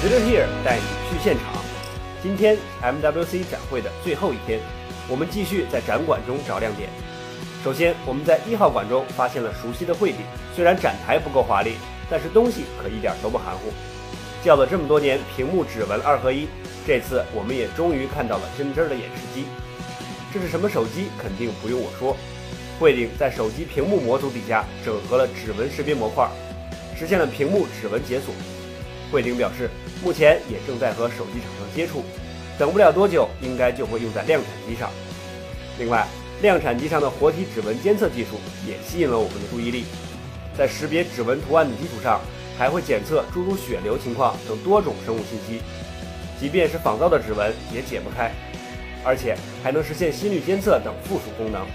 Peter here 带你去现场。今天 MWC 展会的最后一天，我们继续在展馆中找亮点。首先，我们在一号馆中发现了熟悉的汇顶，虽然展台不够华丽，但是东西可一点都不含糊。叫了这么多年屏幕指纹二合一，这次我们也终于看到了真真的演示机。这是什么手机？肯定不用我说。汇顶在手机屏幕模组底下整合了指纹识别模块，实现了屏幕指纹解锁。汇顶表示，目前也正在和手机厂商接触，等不了多久，应该就会用在量产机上。另外，量产机上的活体指纹监测技术也吸引了我们的注意力，在识别指纹图案的基础上，还会检测诸如血流情况等多种生物信息，即便是仿造的指纹也解不开，而且还能实现心率监测等附属功能。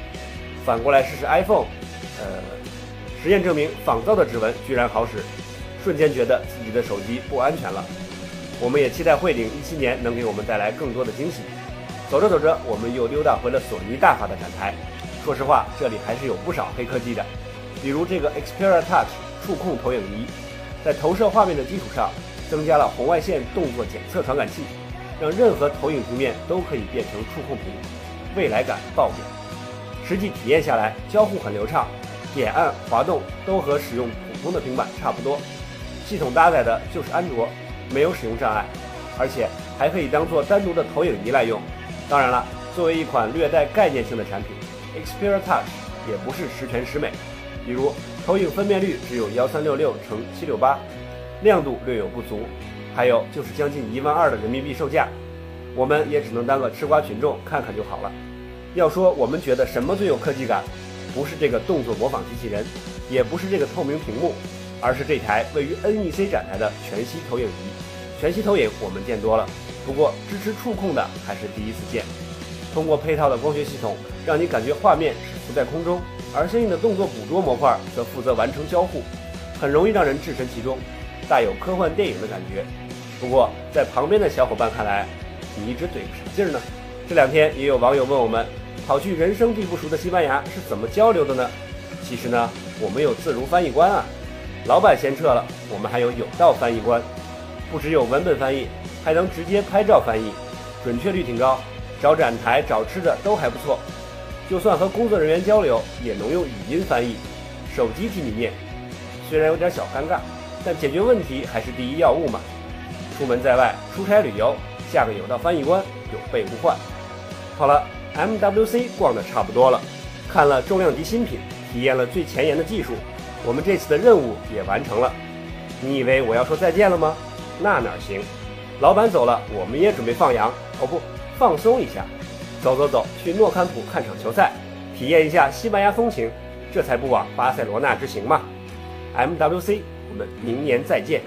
反过来试试 iPhone，呃，实验证明仿造的指纹居然好使，瞬间觉得自己的手机不安全了。我们也期待汇顶一七年能给我们带来更多的惊喜。走着走着，我们又溜达回了索尼大发的展台。说实话，这里还是有不少黑科技的，比如这个 Xperia Touch 触控投影仪，在投射画面的基础上，增加了红外线动作检测传感器，让任何投影平面都可以变成触控屏，未来感爆表。实际体验下来，交互很流畅，点按滑动都和使用普通的平板差不多。系统搭载的就是安卓，没有使用障碍，而且还可以当做单独的投影仪来用。当然了，作为一款略带概念性的产品，Xperia Touch 也不是十全十美。比如投影分辨率只有幺三六六乘七六八，亮度略有不足，还有就是将近一万二的人民币售价，我们也只能当个吃瓜群众看看就好了。要说我们觉得什么最有科技感，不是这个动作模仿机器人，也不是这个透明屏幕，而是这台位于 NEC 展台的全息投影仪。全息投影我们见多了。不过支持触控的还是第一次见。通过配套的光学系统，让你感觉画面是浮在空中，而相应的动作捕捉模块则负责完成交互，很容易让人置身其中，大有科幻电影的感觉。不过在旁边的小伙伴看来，你一直怼个什么劲儿呢？这两天也有网友问我们，跑去人生地不熟的西班牙是怎么交流的呢？其实呢，我们有自如翻译官啊，老板先撤了，我们还有有道翻译官，不只有文本翻译。还能直接拍照翻译，准确率挺高，找展台、找吃的都还不错。就算和工作人员交流，也能用语音翻译，手机替你念。虽然有点小尴尬，但解决问题还是第一要务嘛。出门在外、出差旅游，下个有道翻译官有备无患。好了，MWC 逛的差不多了，看了重量级新品，体验了最前沿的技术，我们这次的任务也完成了。你以为我要说再见了吗？那哪行？老板走了，我们也准备放羊哦，不放松一下，走走走，去诺坎普看场球赛，体验一下西班牙风情，这才不枉巴塞罗那之行嘛。MWC，我们明年再见。